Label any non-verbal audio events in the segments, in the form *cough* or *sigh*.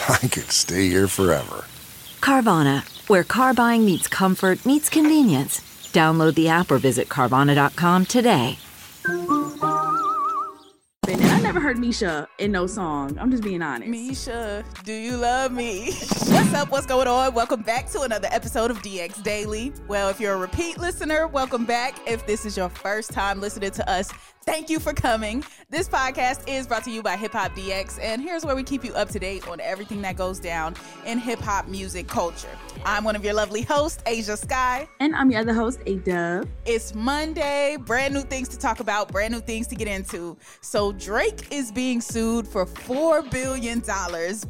*laughs* I could stay here forever. Carvana, where car buying meets comfort, meets convenience. Download the app or visit Carvana.com today. And I never heard Mesha in no song. I'm just being honest. Mesha, do you love me? What's up? What's going on? Welcome back to another episode of DX Daily. Well, if you're a repeat listener, welcome back. If this is your first time listening to us, Thank you for coming. This podcast is brought to you by Hip Hop DX, and here's where we keep you up to date on everything that goes down in hip hop music culture. I'm one of your lovely hosts, Asia Sky. And I'm your other host, A Dub. It's Monday, brand new things to talk about, brand new things to get into. So, Drake is being sued for $4 billion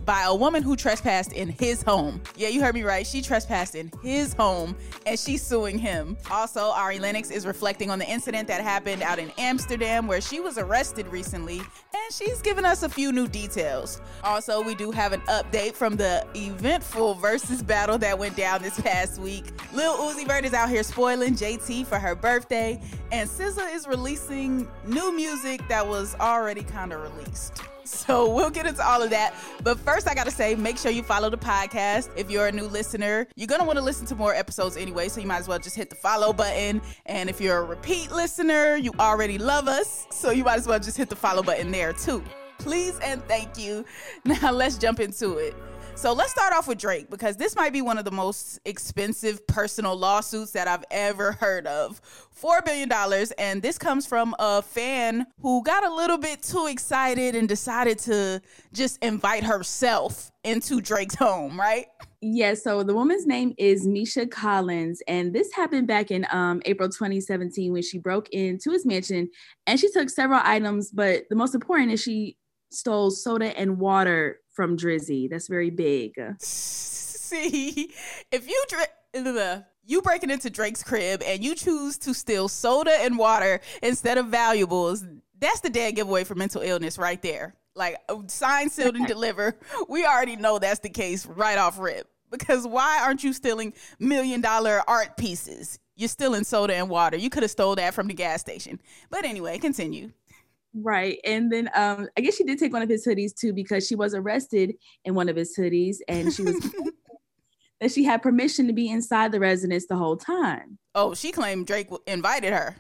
by a woman who trespassed in his home. Yeah, you heard me right. She trespassed in his home, and she's suing him. Also, Ari Lennox is reflecting on the incident that happened out in Amsterdam Amsterdam, where she was arrested recently, and she's given us a few new details. Also, we do have an update from the eventful versus battle that went down this past week. Lil Uzi Vert is out here spoiling JT for her birthday, and SZA is releasing new music that was already kind of released. So we'll get into all of that. But first, I got to say, make sure you follow the podcast. If you're a new listener, you're going to want to listen to more episodes anyway. So you might as well just hit the follow button. And if you're a repeat listener, you already love us. So you might as well just hit the follow button there too. Please and thank you. *laughs* Now let's jump into it. So let's start off with Drake because this might be one of the most expensive personal lawsuits that I've ever heard of. $4 billion. And this comes from a fan who got a little bit too excited and decided to just invite herself into Drake's home, right? Yeah, so the woman's name is Mesha Collins, and this happened back in um, April 2017 when she broke into his mansion and she took several items, but the most important is she stole soda and water from Drizzy. That's very big. See, if you drink, you breaking into Drake's crib and you choose to steal soda and water instead of valuables, that's the dead giveaway for mental illness right there. Like uh, sign, sealed, and deliver. We already know that's the case right off rip. Because why aren't you stealing million dollar art pieces? You're stealing soda and water. You could have stole that from the gas station. But anyway, continue. Right. And then um, I guess she did take one of his hoodies too because she was arrested in one of his hoodies and she was *laughs* that she had permission to be inside the residence the whole time. Oh, she claimed Drake invited her.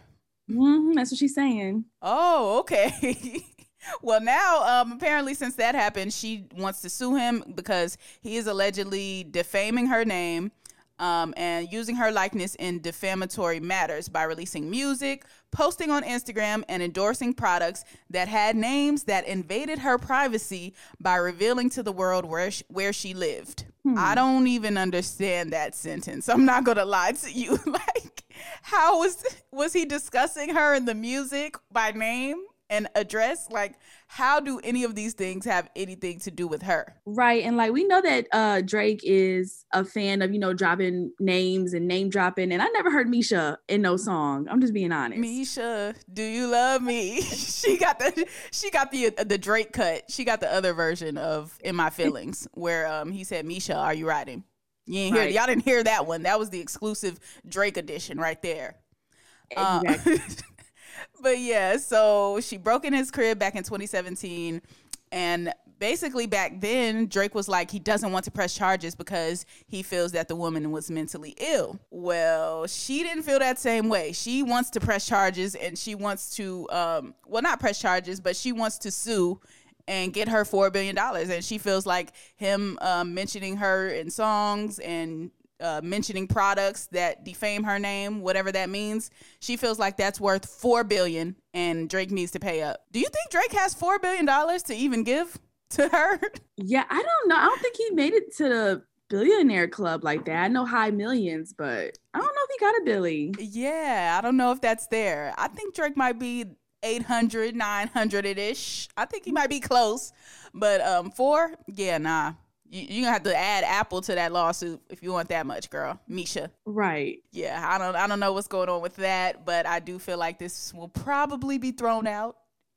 Mm-hmm, that's what she's saying. Oh, okay. *laughs* well, now um, apparently since that happened, she wants to sue him because he is allegedly defaming her name um, and using her likeness in defamatory matters by releasing music, posting on Instagram, and endorsing products that had names that invaded her privacy by revealing to the world where she, where she lived. Hmm. I don't even understand that sentence. I'm not gonna lie to you. *laughs* like, how was was he discussing her in the music by name? And address like how do any of these things have anything to do with her? Right and like we know that uh drake is a fan of you know dropping names and name dropping and i never heard mesha in no song i'm just being honest. Mesha do you love me? *laughs* She got the she got the the drake cut. She got the other version of in my feelings where um he said mesha are you riding? You ain't hear y'all didn't hear that one. That was the exclusive drake edition right there. Exactly. Um, *laughs* but yeah, so she broke in his crib back in 2017. And basically, back then, Drake was like, he doesn't want to press charges because he feels that the woman was mentally ill. Well, she didn't feel that same way. She wants to press charges and she wants to, um, well, not press charges, but she wants to sue and get her $4 billion. And she feels like him um, mentioning her in songs and uh, mentioning products that defame her name, whatever that means. She feels like that's worth four billion, and Drake needs to pay up. Do you think Drake has four billion dollars to even give to her? Yeah, I don't know. I don't think he made it to the billionaire club like that. I know high millions, but I don't know if he got a Billy. Yeah, I don't know if that's there. I think Drake might be 800, 900 ish. I think he might be close. But um, four, yeah, nah. You, you're gonna have to add Apple to that lawsuit if you want that much, girl. Mesha. Right. Yeah, I don't I don't know what's going on with that, but I do feel like this will probably be thrown out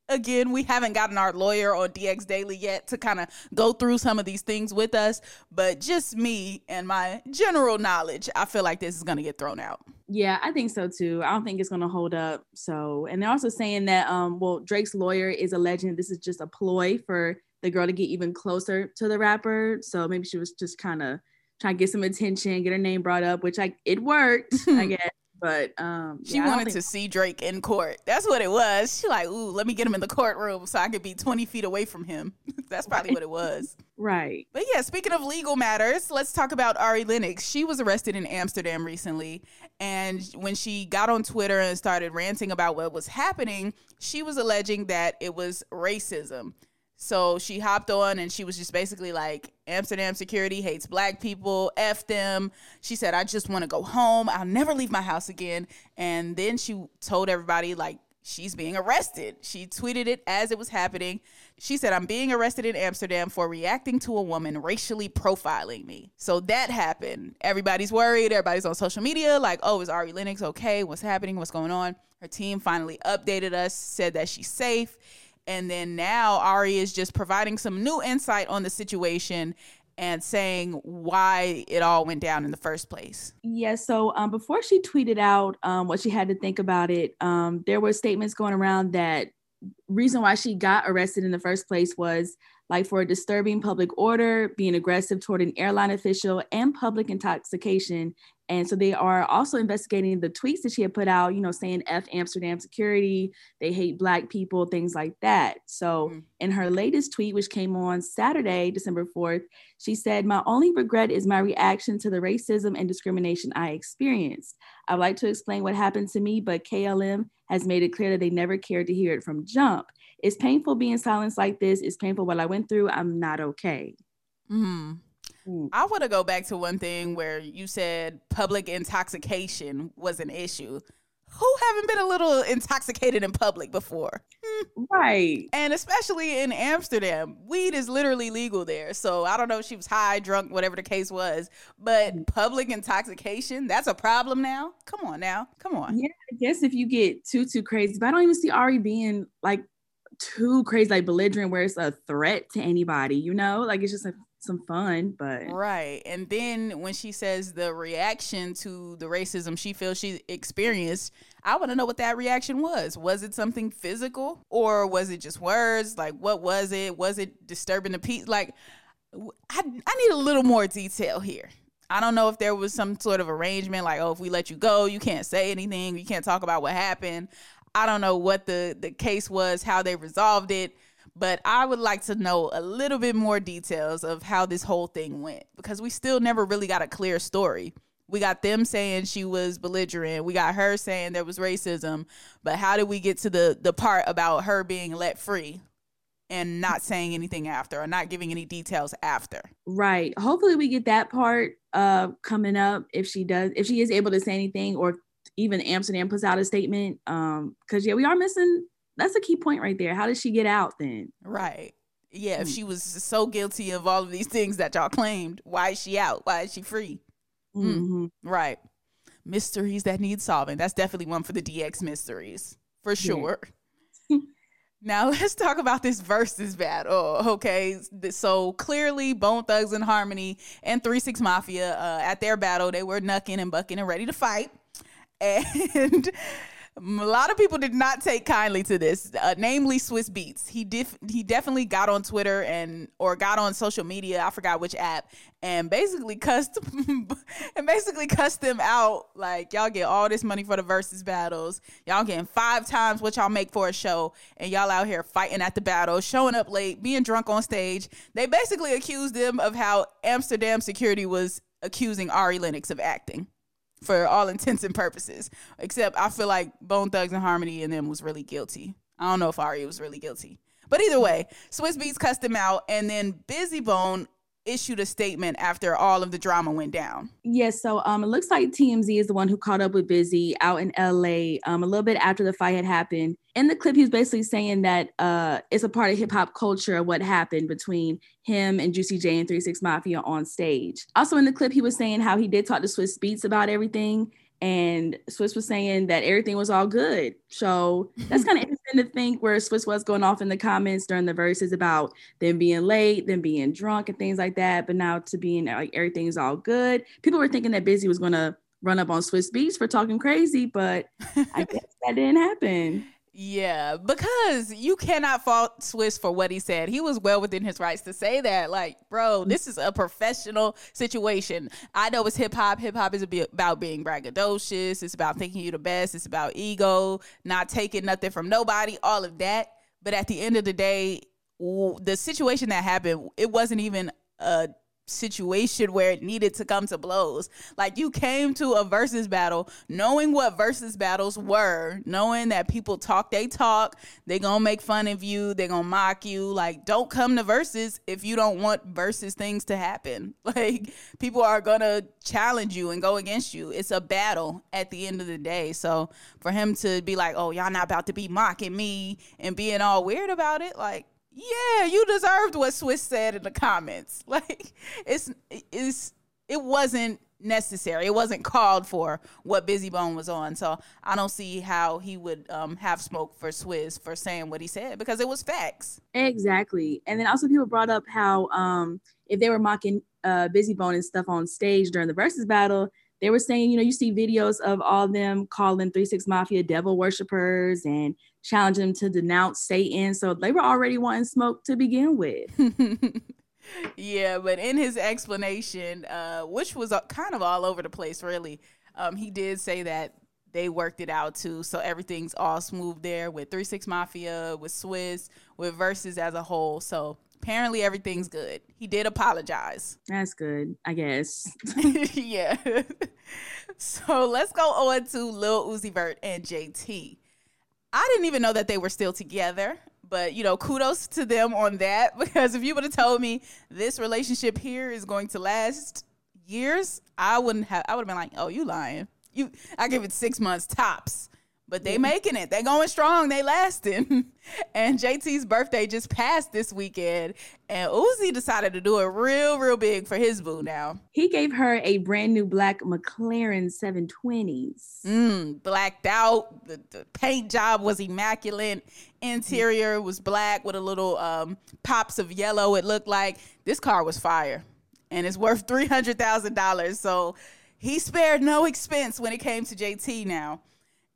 again, we haven't gotten our lawyer on DX Daily yet to kind of go through some of these things with us, but just me and my general knowledge, I feel like this is going to get thrown out. Yeah, I think so too. I don't think it's going to hold up. So, and they're also saying that um well, Drake's lawyer is alleging this is just a ploy for the girl to get even closer to the rapper. So maybe she was just kind of trying to get some attention, get her name brought up, which like it worked, I *laughs* guess. But um, she yeah, wanted think- to see Drake in court. That's what it was. She like, ooh, let me get him in the courtroom so I could be 20 feet away from him. *laughs* That's probably right. what it was. Right. But yeah, speaking of legal matters, let's talk about Ari Lennox. She was arrested in Amsterdam recently. And when she got on Twitter and started ranting about what was happening, she was alleging that it was racism. So she hopped on and she was just basically like, Amsterdam security hates black people, F them. She said, I just want to go home. I'll never leave my house again. And then she told everybody, like, she's being arrested. She tweeted it as it was happening. She said, I'm being arrested in Amsterdam for reacting to a woman racially profiling me. So that happened. Everybody's worried. Everybody's on social media, like, oh, is Ari Lennox okay? What's happening? What's going on? Her team finally updated us, said that she's safe and then now Ari is just providing some new insight on the situation and saying why it all went down in the first place. Yeah. So um, before she tweeted out um, what she had to think about it, um, there were statements going around that reason why she got arrested in the first place was like for disturbing public order, being aggressive toward an airline official, and public intoxication and so they are also investigating the tweets that she had put out, you know, saying F Amsterdam security, they hate black people, things like that. So mm-hmm. in her latest tweet, which came on Saturday, December 4th, she said, My only regret is my reaction to the racism and discrimination I experienced. I'd like to explain what happened to me, but KLM has made it clear that they never cared to hear it from jump. It's painful being silenced like this. It's painful what I went through. I'm not okay. Mm-hmm. Mm. I want to go back to one thing where you said public intoxication was an issue. Who haven't been a little intoxicated in public before? Hmm. Right. And especially in Amsterdam, weed is literally legal there. So I don't know if she was high, drunk, whatever the case was, but mm. public intoxication, that's a problem now. Come on now. Come on. Yeah, I guess if you get too, too crazy, but I don't even see Ari being like too crazy, like belligerent, where it's a threat to anybody, you know? Like it's just a some fun, but right. And then when she says the reaction to the racism she feels she experienced, I want to know what that reaction was. Was it something physical or was it just words? Like what was it? Was it disturbing the peace? Like I I need a little more detail here. I don't know if there was some sort of arrangement like, oh, if we let you go, you can't say anything, you can't talk about what happened. I don't know what the the case was, how they resolved it but I would like to know a little bit more details of how this whole thing went because we still never really got a clear story. We got them saying she was belligerent. We got her saying there was racism. But how did we get to the the part about her being let free and not saying anything after or not giving any details after? Right. Hopefully we get that part uh coming up if she does if she is able to say anything or even Amsterdam puts out a statement. Um, because yeah, we are missing that's a key point right there. How did she get out then? Right. Yeah, if hmm. she was so guilty of all of these things that y'all claimed, why is she out? Why is she free? Hmm. Mm-hmm. Right. Mysteries that need solving. That's definitely one for the DX mysteries, for sure. Yeah. *laughs* now *laughs* let's talk about this versus battle. Okay, so clearly Bone Thugs and Harmony and Three Six Mafia uh, at their battle, they were knucking and bucking and ready to fight, *laughs* and a lot of people did not take kindly to this, uh, namely Swizz Beatz. He def- he definitely got on Twitter and or got on social media, I forgot which app, and basically cussed *laughs* and basically cussed them out like y'all get all this money for the versus battles. Y'all getting five times what y'all make for a show and y'all out here fighting at the battle, showing up late, being drunk on stage. They basically accused them of how Amsterdam security was accusing Ari Lennox of acting for all intents and purposes. Except I feel like Bone Thugs and Harmony and them was really guilty. I don't know if Ari was really guilty. But either way, Swizz Beatz cussed him out, and then Bizzy Bone issued a statement after all of the drama went down. Yes, so um, it looks like TMZ is the one who caught up with Bizzy out in LA um, a little bit after the fight had happened. In the clip, he's basically saying that uh, it's a part of hip hop culture what happened between him and Juicy J and Three Six Mafia on stage. Also, in the clip, he was saying how he did talk to Swizz Beatz about everything and Swizz was saying that everything was all good. So *laughs* that's kind of interesting to think where Swizz was going off in the comments during the verses about them being late, them being drunk, and things like that. But now to being like everything's all good. People were thinking that Bizzy was going to run up on Swizz Beatz for talking crazy, but I *laughs* guess that didn't happen. Yeah, because you cannot fault Swizz for what he said. He was well within his rights to say that. Like, bro, mm. this is a professional situation. I know it's hip hop. Hip hop is about being braggadocious. It's about thinking you're the best. It's about ego, not taking nothing from nobody, all of that. But at the end of the day, the situation that happened, it wasn't even a situation where it needed to come to blows. Like you came to a versus battle knowing what versus battles were, knowing that people talk, they talk, they gonna make fun of you, they gonna mock you. Like, don't come to versus if you don't want versus things to happen. *laughs* Like people are gonna challenge you and go against you. It's a battle at the end of the day. So for him to be like, oh, y'all not about to be mocking me and being all weird about it, like yeah, you deserved what Swizz said in the comments. *laughs* Like it's it's it wasn't necessary. It wasn't called for what Bizzy Bone was on. So I don't see how he would um, have smoke for Swizz for saying what he said because it was facts. Exactly. And then also people brought up how um, if they were mocking uh, Bizzy Bone and stuff on stage during the versus battle, they were saying, you know, you see videos of all them calling Three Six Mafia devil worshippers and challenge them to denounce Satan. So they were already wanting smoke to begin with. *laughs* yeah, but in his explanation, uh, which was kind of all over the place, really, um, he did say that they worked it out too. So everything's all smooth there with Three Six Mafia, with Swizz, with Verzuz as a whole. So apparently everything's good. He did apologize. That's good, I guess. *laughs* yeah. so let's go on to Lil Uzi Vert and JT. I didn't even know that they were still together. But you know, kudos to them on that *laughs* because if you would have told me this relationship here is going to last years, I wouldn't have. I would have been like, "Oh, you lying? You? I give it six months tops." But they making it. They going strong. They lasting. *laughs* and JT's birthday just passed this weekend, and Uzi decided to do it real, real big for his boo. Now he gave her a brand new black McLaren 720s. Mm, blacked out. The, the paint job was immaculate. Interior was black with a little um, pops of yellow. It looked like this car was fire, and it's worth three hundred thousand dollars. So he spared no expense when it came to JT. Now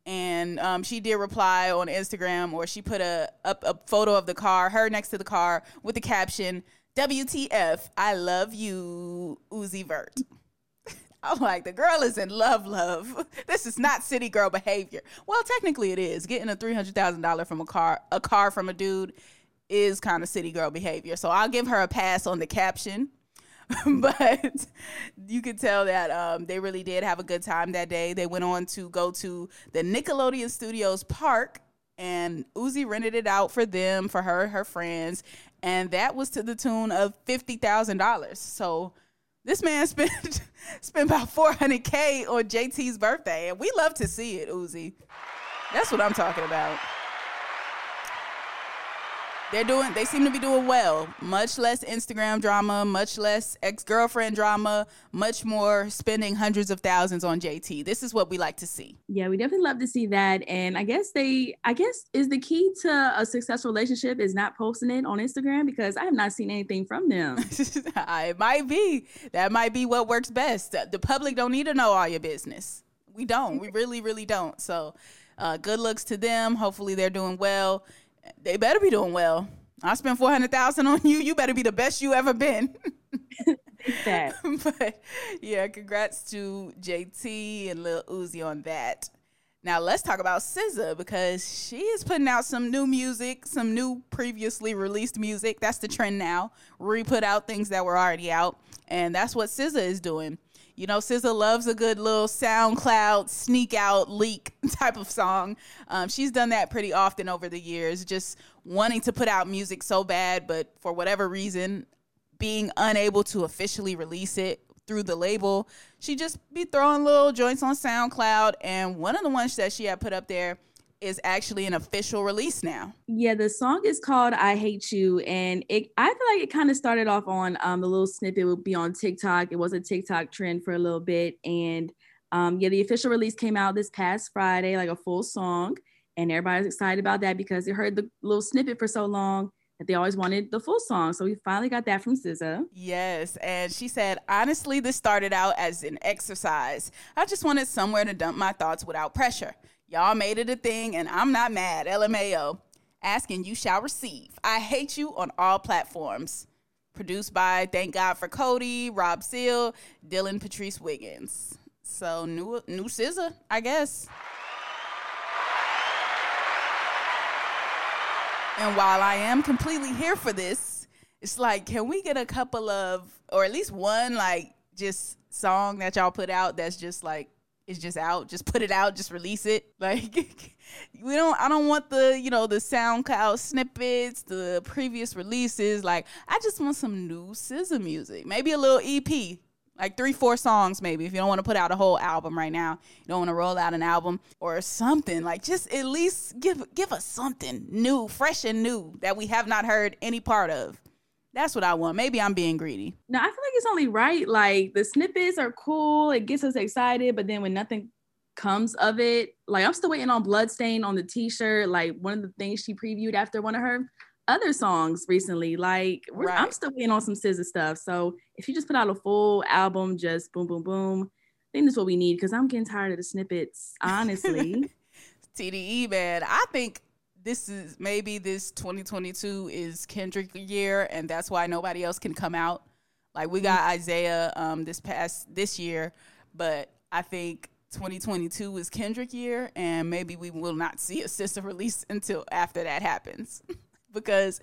and um, she did reply on Instagram, or she put a up a photo of the car, her next to the car, with the caption "WTF? I love you, Uzi Vert." *laughs* I'm like, the girl is in love, love. *laughs* This is not city girl behavior. Well, technically it is. Getting a three hundred thousand dollar from a car, a car from a dude, is kind of city girl behavior. So I'll give her a pass on the caption. *laughs* but you could tell that um, they really did have a good time that day. They went on to go to the Nickelodeon Studios park, and Uzi rented it out for them, for her, her friends, and that was to the tune of fifty thousand dollars. So this man *laughs* spent spent about four hundred k on JT's birthday, and we love to see it, Uzi. That's what I'm talking about they're doing they seem to be doing well. Much less instagram drama much less ex-girlfriend drama much more spending hundreds of thousands on jt this is what we like to see. Yeah we definitely love to see that. And i guess they i guess is the key to a successful relationship is not posting it on instagram because i have not seen anything from them. *laughs* It might be. That might be what works best. The public don't need to know all your business. We don't. We really really don't. So uh, good looks to them. Hopefully they're doing well they better be doing well. I spent four hundred thousand on you. You better be the best you ever been. *laughs* *laughs* but yeah, congrats to JT and Lil Uzi on that. Now let's talk about SZA because she is putting out some new music, some new previously released music. That's the trend now. Re put out things that were already out, and that's what SZA is doing. You know, SZA loves a good little SoundCloud sneak out leak *laughs* type of song. Um, she's done that pretty often over the years, just wanting to put out music so bad, but for whatever reason, being unable to officially release it through the label. She just be throwing little joints on SoundCloud, and one of the ones that she had put up there is actually an official release now. Yeah, the song is called "I Hate You," and it I feel like it kind of started off on um, the little snippet would be on TikTok. It was a TikTok trend for a little bit, and um, yeah, the official release came out this past Friday, like a full song, and everybody's excited about that because they heard the little snippet for so long that they always wanted the full song. So we finally got that from SZA. Yes, and she said, honestly, this started out as an exercise. I just wanted somewhere to dump my thoughts without pressure. Y'all made it a thing, and I'm not mad. LMAO. Asking you shall receive. I hate you on all platforms. Produced by Thank God for Cody, Rob Seal, Dylan Patrice Wiggins. So new new SZA, I guess. And while I am completely here for this, it's like, can we get a couple of, or at least one, like, just song that y'all put out that's just like, it's just out. Just put it out. Just release it. *laughs* Like, we don't, I don't want the, you know, the SoundCloud snippets, the previous releases. Like, I just want some new SZA music. Maybe a little EP like three, four songs maybe. If you don't want to put out a whole album right now, you don't want to roll out an album or something. Like just at least give give us something new, fresh and new that we have not heard any part of. That's what I want. Maybe I'm being greedy. No, I feel like it's only right. Like the snippets are cool. It gets us excited, but then when nothing comes of it, like I'm still waiting on Bloodstain on the t-shirt. Like one of the things she previewed after one of her other songs recently. Like right. I'm still waiting on some SZA stuff. So if you just put out a full album, just boom, boom, boom, I think that's what we need because I'm getting tired of the snippets, honestly. *laughs* TDE, man. I think this is maybe this 2022 is Kendrick year, and that's why nobody else can come out. Like we got Isaiah um this past this year, but I think 2022 is Kendrick year, and maybe we will not *laughs* see a SZA release until after that happens. *laughs* because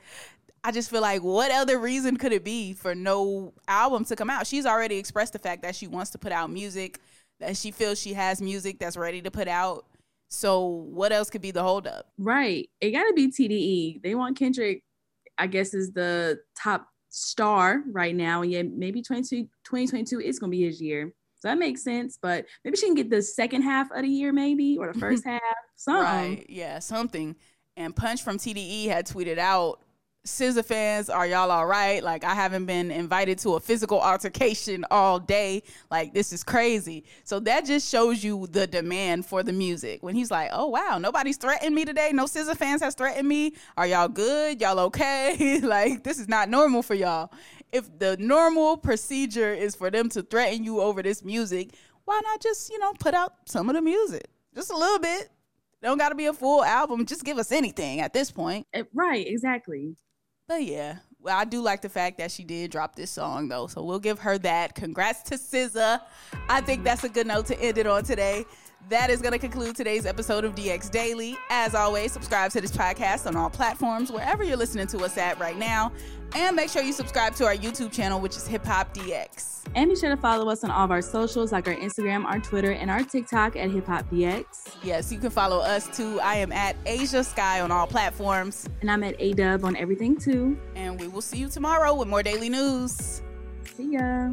I just feel like what other reason could it be for no album to come out? She's already expressed the fact that she wants to put out music, that she feels she has music that's ready to put out. So what else could be the holdup? Right. It got to be TDE. They want Kendrick, I guess, is the top star right now. And yeah, maybe 2022 is going to be his year. So that makes sense. But maybe she can get the second half of the year, maybe, or the first *laughs* half. Something. Right. Yeah, something and Punch from TDE had tweeted out, SZA fans, are y'all all right? Like, I haven't been invited to a physical altercation all day. Like, this is crazy. So that just shows you the demand for the music. When he's like, oh, wow, nobody's threatened me today. No SZA fans has threatened me. Are y'all good? Y'all okay? *laughs* like, this is not normal for y'all. If the normal procedure is for them to threaten you over this music, why not just, you know, put out some of the music? Just a little bit don't got to be a full album. Just give us anything at this point. Eh, right, exactly. But yeah, well, I do like the fact that she did drop this song though, so we'll give her that. Congrats to SZA. I think that's a good note to end it on today. That is going to conclude today's episode of DX Daily. As always, subscribe to this podcast on all platforms, wherever you're listening to us at right now. And make sure you subscribe to our YouTube channel, which is Hip Hop DX. And be sure to follow us on all of our socials, like our Instagram, our Twitter, and our TikTok at Hip Hop DX. Yes, you can follow us too. I am at Asia Sky on all platforms. And I'm at Adub on everything too. And we will see you tomorrow with more daily news. See ya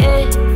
yeah.